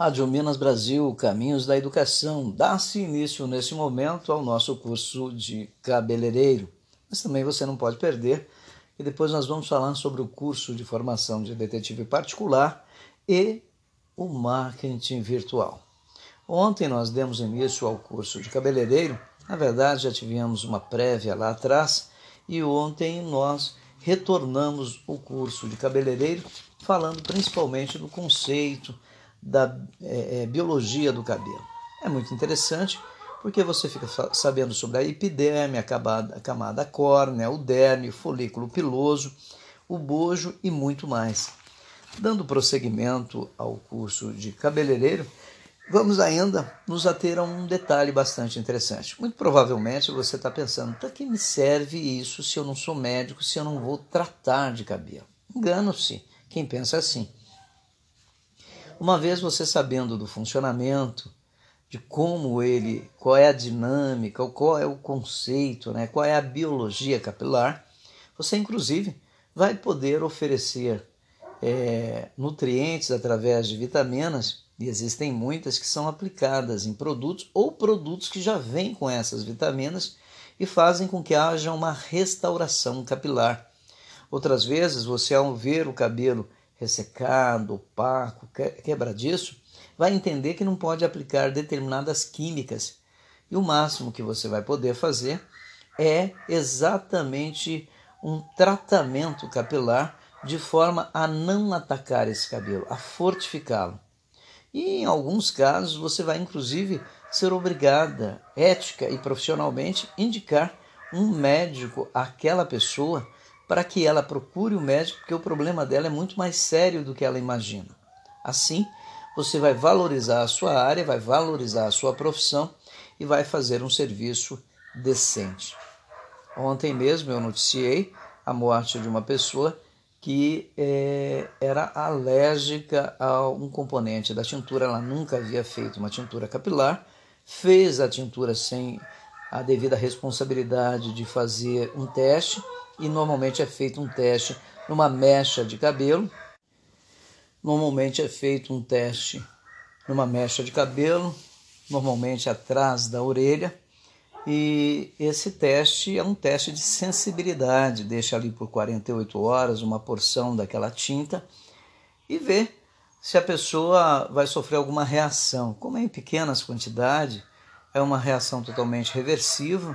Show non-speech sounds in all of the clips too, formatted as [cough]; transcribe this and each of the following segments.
Rádio Minas Brasil, Caminhos da Educação. Dá-se início nesse momento ao nosso curso de cabeleireiro. Mas também você não pode perder, e depois nós vamos falar sobre o curso de formação de detetive particular e o marketing virtual. Ontem nós demos início ao curso de cabeleireiro, na verdade já tivemos uma prévia lá atrás, e ontem nós retornamos o curso de cabeleireiro falando principalmente do conceito da é, é, biologia do cabelo. É muito interessante porque você fica sabendo sobre a epiderme, a camada, a camada córnea, o derme, o folículo piloso, o bojo e muito mais. Dando prosseguimento ao curso de cabeleireiro, vamos ainda nos ater a um detalhe bastante interessante. Muito provavelmente você está pensando: para que me serve isso se eu não sou médico, se eu não vou tratar de cabelo? Engano-se quem pensa assim. Uma vez você sabendo do funcionamento, de como ele, qual é a dinâmica, qual é o conceito, né, qual é a biologia capilar, você inclusive vai poder oferecer é, nutrientes através de vitaminas, e existem muitas que são aplicadas em produtos ou produtos que já vêm com essas vitaminas e fazem com que haja uma restauração capilar. Outras vezes, você ao ver o cabelo ressecado, opaco, quebradiço, vai entender que não pode aplicar determinadas químicas. E o máximo que você vai poder fazer é exatamente um tratamento capilar de forma a não atacar esse cabelo, a fortificá-lo. E em alguns casos você vai inclusive ser obrigada, ética e profissionalmente, indicar um médico àquela pessoa para que ela procure o médico, porque o problema dela é muito mais sério do que ela imagina. Assim, você vai valorizar a sua área, vai valorizar a sua profissão e vai fazer um serviço decente. Ontem mesmo eu noticiei a morte de uma pessoa que é, era alérgica a um componente da tintura, ela nunca havia feito uma tintura capilar, fez a tintura sem a devida responsabilidade de fazer um teste e normalmente é feito um teste numa mecha de cabelo. Normalmente é feito um teste numa mecha de cabelo, normalmente atrás da orelha. E esse teste é um teste de sensibilidade, deixa ali por 48 horas uma porção daquela tinta e vê se a pessoa vai sofrer alguma reação. Como é em pequenas quantidades, é uma reação totalmente reversível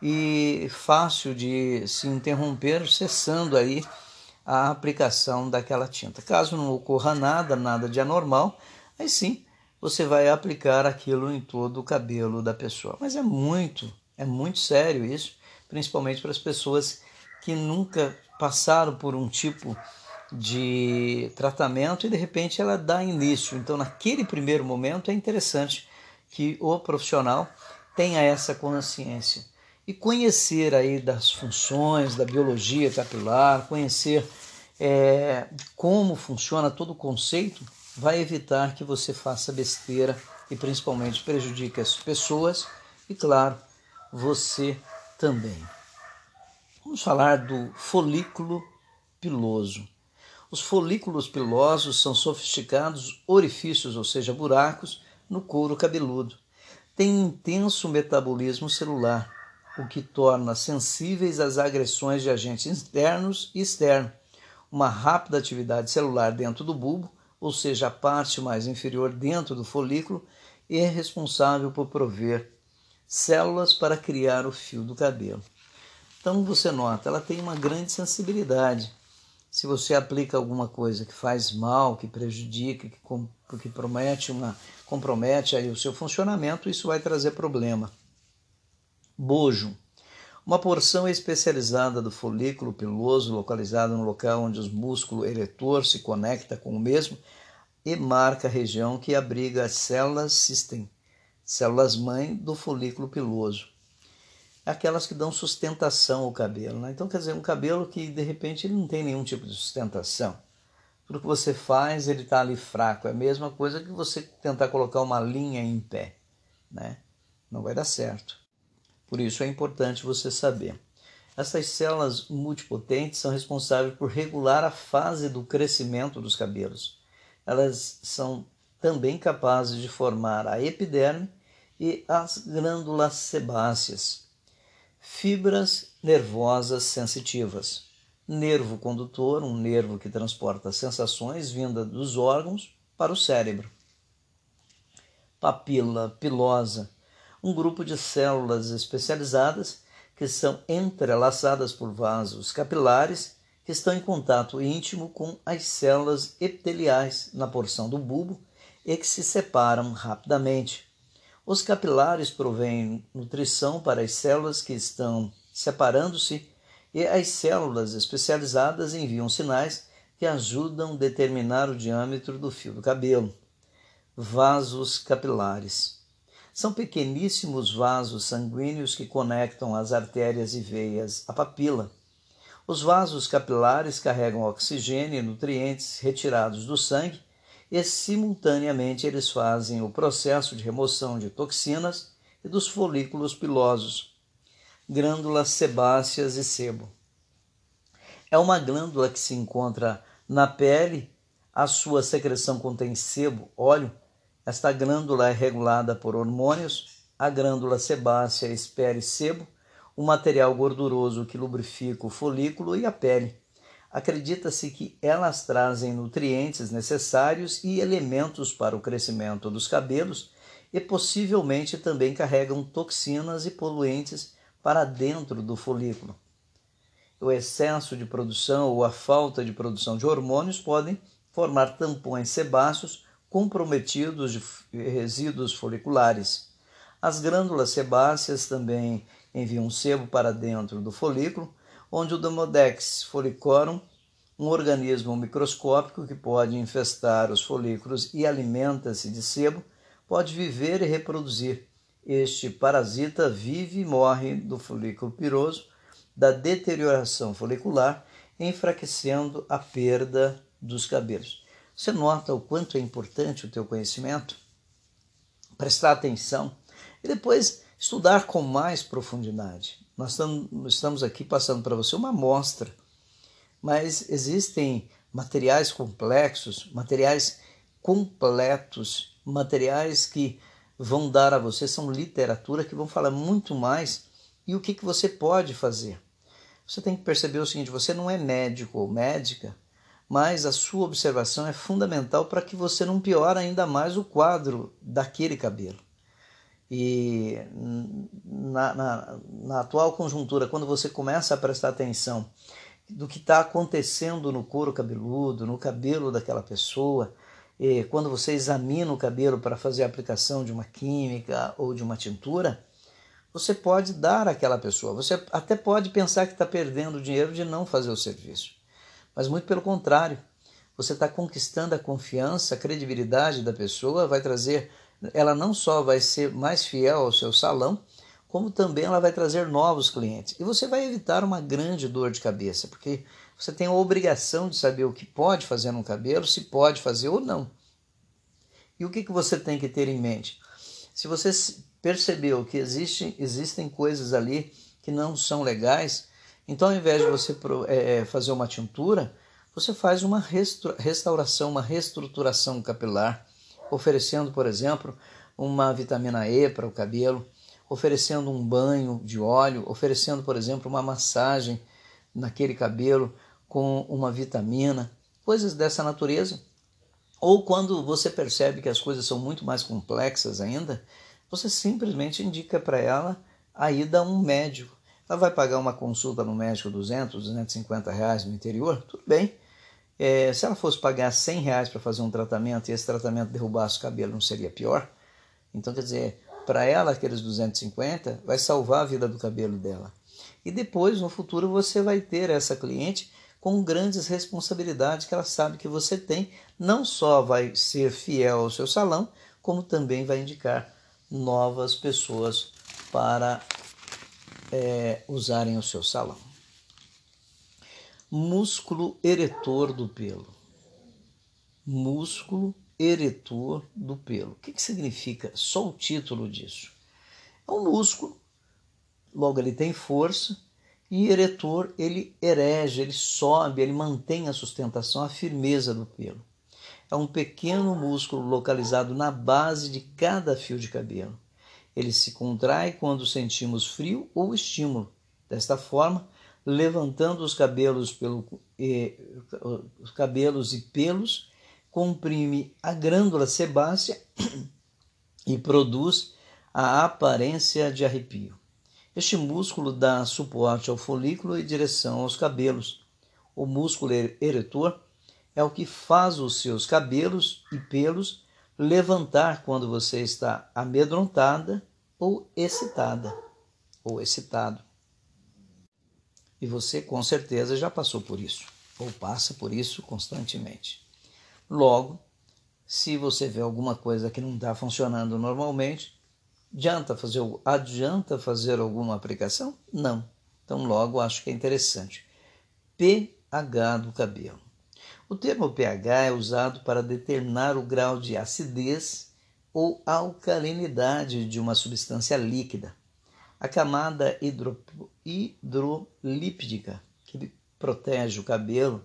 e fácil de se interromper, cessando aí a aplicação daquela tinta. Caso não ocorra nada, nada de anormal, aí sim você vai aplicar aquilo em todo o cabelo da pessoa. Mas é muito, é muito sério isso, principalmente para as pessoas que nunca passaram por um tipo de tratamento e de repente ela dá início. Então, naquele primeiro momento, é interessante que o profissional tenha essa consciência e conhecer aí das funções da biologia capilar, conhecer é, como funciona todo o conceito, vai evitar que você faça besteira e principalmente prejudique as pessoas e, claro, você também. Vamos falar do folículo piloso. Os folículos pilosos são sofisticados orifícios, ou seja, buracos, no couro cabeludo. Tem intenso metabolismo celular o que torna sensíveis às agressões de agentes internos e externos. Uma rápida atividade celular dentro do bulbo, ou seja, a parte mais inferior dentro do folículo, é responsável por prover células para criar o fio do cabelo. Então você nota, ela tem uma grande sensibilidade. Se você aplica alguma coisa que faz mal, que prejudica, que, que promete uma, compromete aí o seu funcionamento, isso vai trazer problema bojo, uma porção especializada do folículo piloso localizada no local onde o músculo eretor se conecta com o mesmo e marca a região que abriga as células system, células mãe do folículo piloso. Aquelas que dão sustentação ao cabelo. Né? Então, quer dizer, um cabelo que de repente ele não tem nenhum tipo de sustentação. Tudo que você faz, ele está ali fraco. É a mesma coisa que você tentar colocar uma linha em pé. Né? Não vai dar certo. Por isso é importante você saber. Essas células multipotentes são responsáveis por regular a fase do crescimento dos cabelos. Elas são também capazes de formar a epiderme e as glândulas sebáceas. Fibras nervosas sensitivas. Nervo condutor, um nervo que transporta sensações vindas dos órgãos para o cérebro. Papila pilosa, um grupo de células especializadas que são entrelaçadas por vasos capilares que estão em contato íntimo com as células epiteliais na porção do bulbo e que se separam rapidamente. Os capilares provêm nutrição para as células que estão separando-se e as células especializadas enviam sinais que ajudam a determinar o diâmetro do fio do cabelo. Vasos capilares. São pequeníssimos vasos sanguíneos que conectam as artérias e veias à papila. Os vasos capilares carregam oxigênio e nutrientes retirados do sangue e, simultaneamente, eles fazem o processo de remoção de toxinas e dos folículos pilosos, glândulas sebáceas e sebo. É uma glândula que se encontra na pele, a sua secreção contém sebo, óleo. Esta glândula é regulada por hormônios. A glândula sebácea espere sebo, o material gorduroso que lubrifica o folículo e a pele. Acredita-se que elas trazem nutrientes necessários e elementos para o crescimento dos cabelos e possivelmente também carregam toxinas e poluentes para dentro do folículo. O excesso de produção ou a falta de produção de hormônios podem formar tampões sebáceos comprometidos de resíduos foliculares. As glândulas sebáceas também enviam sebo para dentro do folículo, onde o Demodex folicorum, um organismo microscópico que pode infestar os folículos e alimenta-se de sebo, pode viver e reproduzir. Este parasita vive e morre do folículo piroso, da deterioração folicular, enfraquecendo a perda dos cabelos. Você nota o quanto é importante o teu conhecimento? Prestar atenção e depois estudar com mais profundidade. Nós estamos aqui passando para você uma amostra, mas existem materiais complexos, materiais completos, materiais que vão dar a você, são literatura que vão falar muito mais e o que, que você pode fazer. Você tem que perceber o seguinte: você não é médico ou médica, mas a sua observação é fundamental para que você não piore ainda mais o quadro daquele cabelo. E na, na, na atual conjuntura, quando você começa a prestar atenção do que está acontecendo no couro cabeludo, no cabelo daquela pessoa, e quando você examina o cabelo para fazer a aplicação de uma química ou de uma tintura, você pode dar àquela pessoa. Você até pode pensar que está perdendo dinheiro de não fazer o serviço, mas muito pelo contrário, você está conquistando a confiança, a credibilidade da pessoa, vai trazer ela não só vai ser mais fiel ao seu salão, como também ela vai trazer novos clientes. E você vai evitar uma grande dor de cabeça, porque você tem a obrigação de saber o que pode fazer no cabelo, se pode fazer ou não. E o que, que você tem que ter em mente? Se você percebeu que existe, existem coisas ali que não são legais, então ao invés de você é, é, fazer uma tintura, você faz uma restauração, uma reestruturação capilar oferecendo, por exemplo, uma vitamina E para o cabelo, oferecendo um banho de óleo, oferecendo, por exemplo, uma massagem naquele cabelo com uma vitamina, coisas dessa natureza. Ou quando você percebe que as coisas são muito mais complexas ainda, você simplesmente indica para ela a ida a um médico. Ela vai pagar uma consulta no médico 200, 250 reais no interior, tudo bem. É, se ela fosse pagar 100 reais para fazer um tratamento e esse tratamento derrubasse o cabelo, não seria pior? Então, quer dizer, para ela, aqueles 250 vai salvar a vida do cabelo dela. E depois, no futuro, você vai ter essa cliente com grandes responsabilidades que ela sabe que você tem. Não só vai ser fiel ao seu salão, como também vai indicar novas pessoas para é, usarem o seu salão músculo eretor do pelo. Músculo eretor do pelo. O que, que significa só o título disso? É um músculo, logo ele tem força, e eretor ele erege, ele sobe, ele mantém a sustentação, a firmeza do pelo. é um pequeno músculo localizado na base de cada fio de cabelo. Ele se contrai quando sentimos frio ou estímulo. Desta forma, levantando os cabelos, pelo, eh, os cabelos e pelos, comprime a glândula sebácea [clears throat] e produz a aparência de arrepio. Este músculo dá suporte ao folículo e direção aos cabelos. O músculo eretor é o que faz os seus cabelos e pelos levantar quando você está amedrontada ou excitada ou excitado. E você com certeza já passou por isso ou passa por isso constantemente. Logo, se você vê alguma coisa que não está funcionando normalmente, adianta fazer, adianta fazer alguma aplicação? Não. Então, logo, acho que é interessante. pH do cabelo. O termo pH é usado para determinar o grau de acidez ou alcalinidade de uma substância líquida. A camada hidro, hidrolíptica, que protege o cabelo,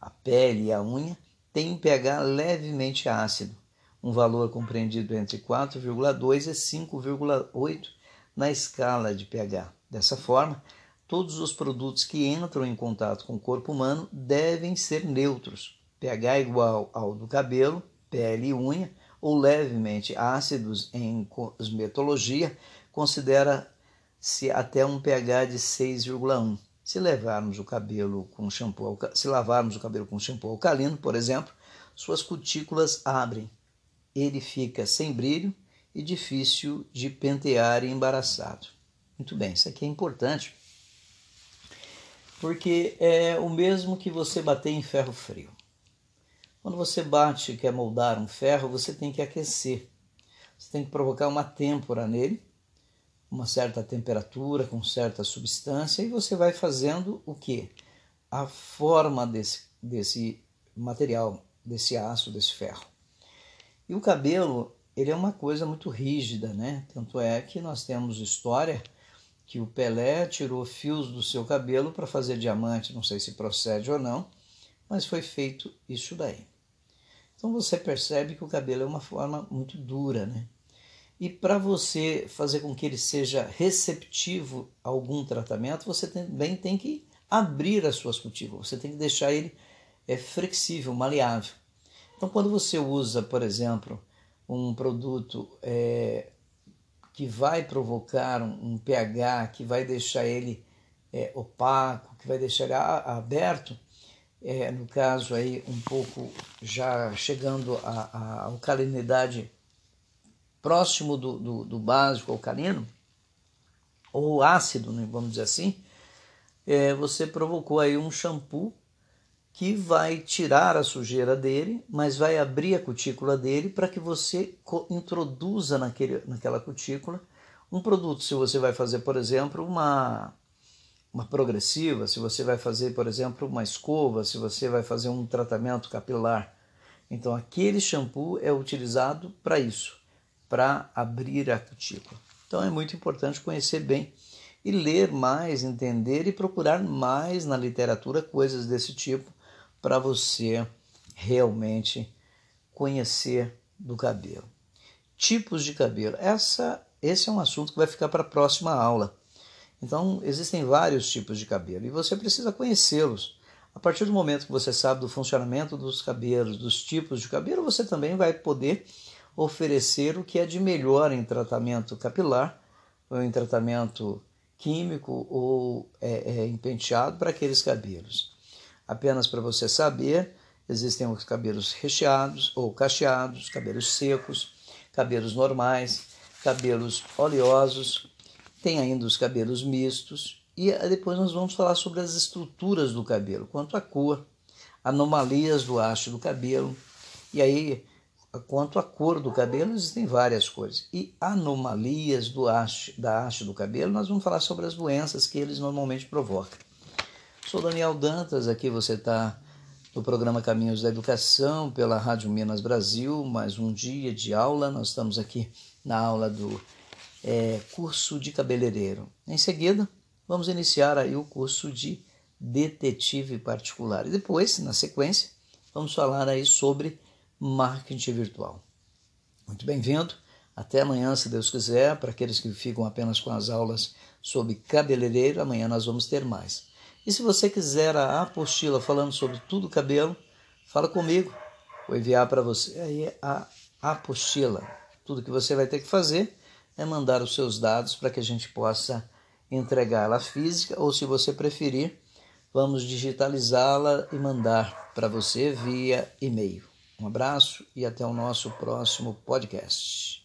a pele e a unha, tem um pH levemente ácido, um valor compreendido entre 4,2 e 5,8 na escala de pH. Dessa forma, todos os produtos que entram em contato com o corpo humano devem ser neutros, pH igual ao do cabelo, pele e unha, ou levemente ácidos em cosmetologia, considera-se até um pH de 6,1. Se levarmos o cabelo com shampoo, se lavarmos o cabelo com shampoo alcalino, por exemplo, suas cutículas abrem. Ele fica sem brilho e difícil de pentear e embaraçado. Muito bem, isso aqui é importante porque é o mesmo que você bater em ferro frio. Quando você bate e quer moldar um ferro, você tem que aquecer. Você tem que provocar uma têmpora nele, uma certa temperatura, com certa substância, e você vai fazendo o que? A forma desse, desse material, desse aço, desse ferro. E o cabelo, ele é uma coisa muito rígida, né? Tanto é que nós temos história que o Pelé tirou fios do seu cabelo para fazer diamante, não sei se procede ou não, mas foi feito isso daí. Então você percebe que o cabelo é uma forma muito dura, né? E para você fazer com que ele seja receptivo a algum tratamento, você também tem que abrir as suas cutículas, você tem que deixar ele é, flexível, maleável. Então, quando você usa, por exemplo, um produto é, que vai provocar um, um pH que vai deixar ele é, opaco, que vai deixar ele aberto, é, no caso aí um pouco já chegando à alcalinidade próximo do, do, do, básico alcalino, ou ácido, né, vamos dizer assim, é, você provocou aí um shampoo que vai tirar a sujeira dele, mas vai abrir a cutícula dele para que você introduza naquele, naquela cutícula um produto. Se você vai fazer, por exemplo, uma, uma progressiva, se você vai fazer, por exemplo, uma escova, se você vai fazer um tratamento capilar. Então, aquele shampoo é utilizado para isso, para abrir a cutícula. Então, é muito importante conhecer bem e ler mais, entender e procurar mais na literatura coisas desse tipo para você realmente conhecer do cabelo. Tipos de cabelo. Essa, esse é um assunto que vai ficar para a próxima aula. Então, existem vários tipos de cabelo e você precisa conhecê-los. A partir do momento que você sabe do funcionamento dos cabelos, dos tipos de cabelo, você também vai poder oferecer o que é de melhor em tratamento capilar, ou em tratamento químico ou é, é, em penteado para aqueles cabelos. Apenas para você saber, existem os cabelos recheados ou cacheados, cabelos secos, cabelos normais, cabelos oleosos, tem ainda os cabelos mistos e depois nós vamos falar sobre as estruturas do cabelo, quanto à cor, anomalias do haste do cabelo. E aí, quanto à cor do cabelo, existem várias cores. E anomalias do haste, da haste do cabelo, nós vamos falar sobre as doenças que eles normalmente provocam. Sou Daniel Dantas, aqui você está no programa Caminhos da Educação pela Rádio Minas Brasil, mais um dia de aula. Nós estamos aqui na aula do é, curso de cabeleireiro. Em seguida, vamos iniciar aí o curso de detetive particular. E depois, na sequência, vamos falar aí sobre marketing virtual. Muito bem-vindo. Até amanhã, se Deus quiser. Para aqueles que ficam apenas com as aulas sobre cabeleireiro, amanhã nós vamos ter mais. E se você quiser a apostila falando sobre tudo cabelo, fala comigo. Vou enviar para você aí a apostila. Tudo que você vai ter que fazer é mandar os seus dados para que a gente possa entregá-la física ou, se você preferir, vamos digitalizá-la e mandar para você via e-mail. Um abraço e até o nosso próximo podcast.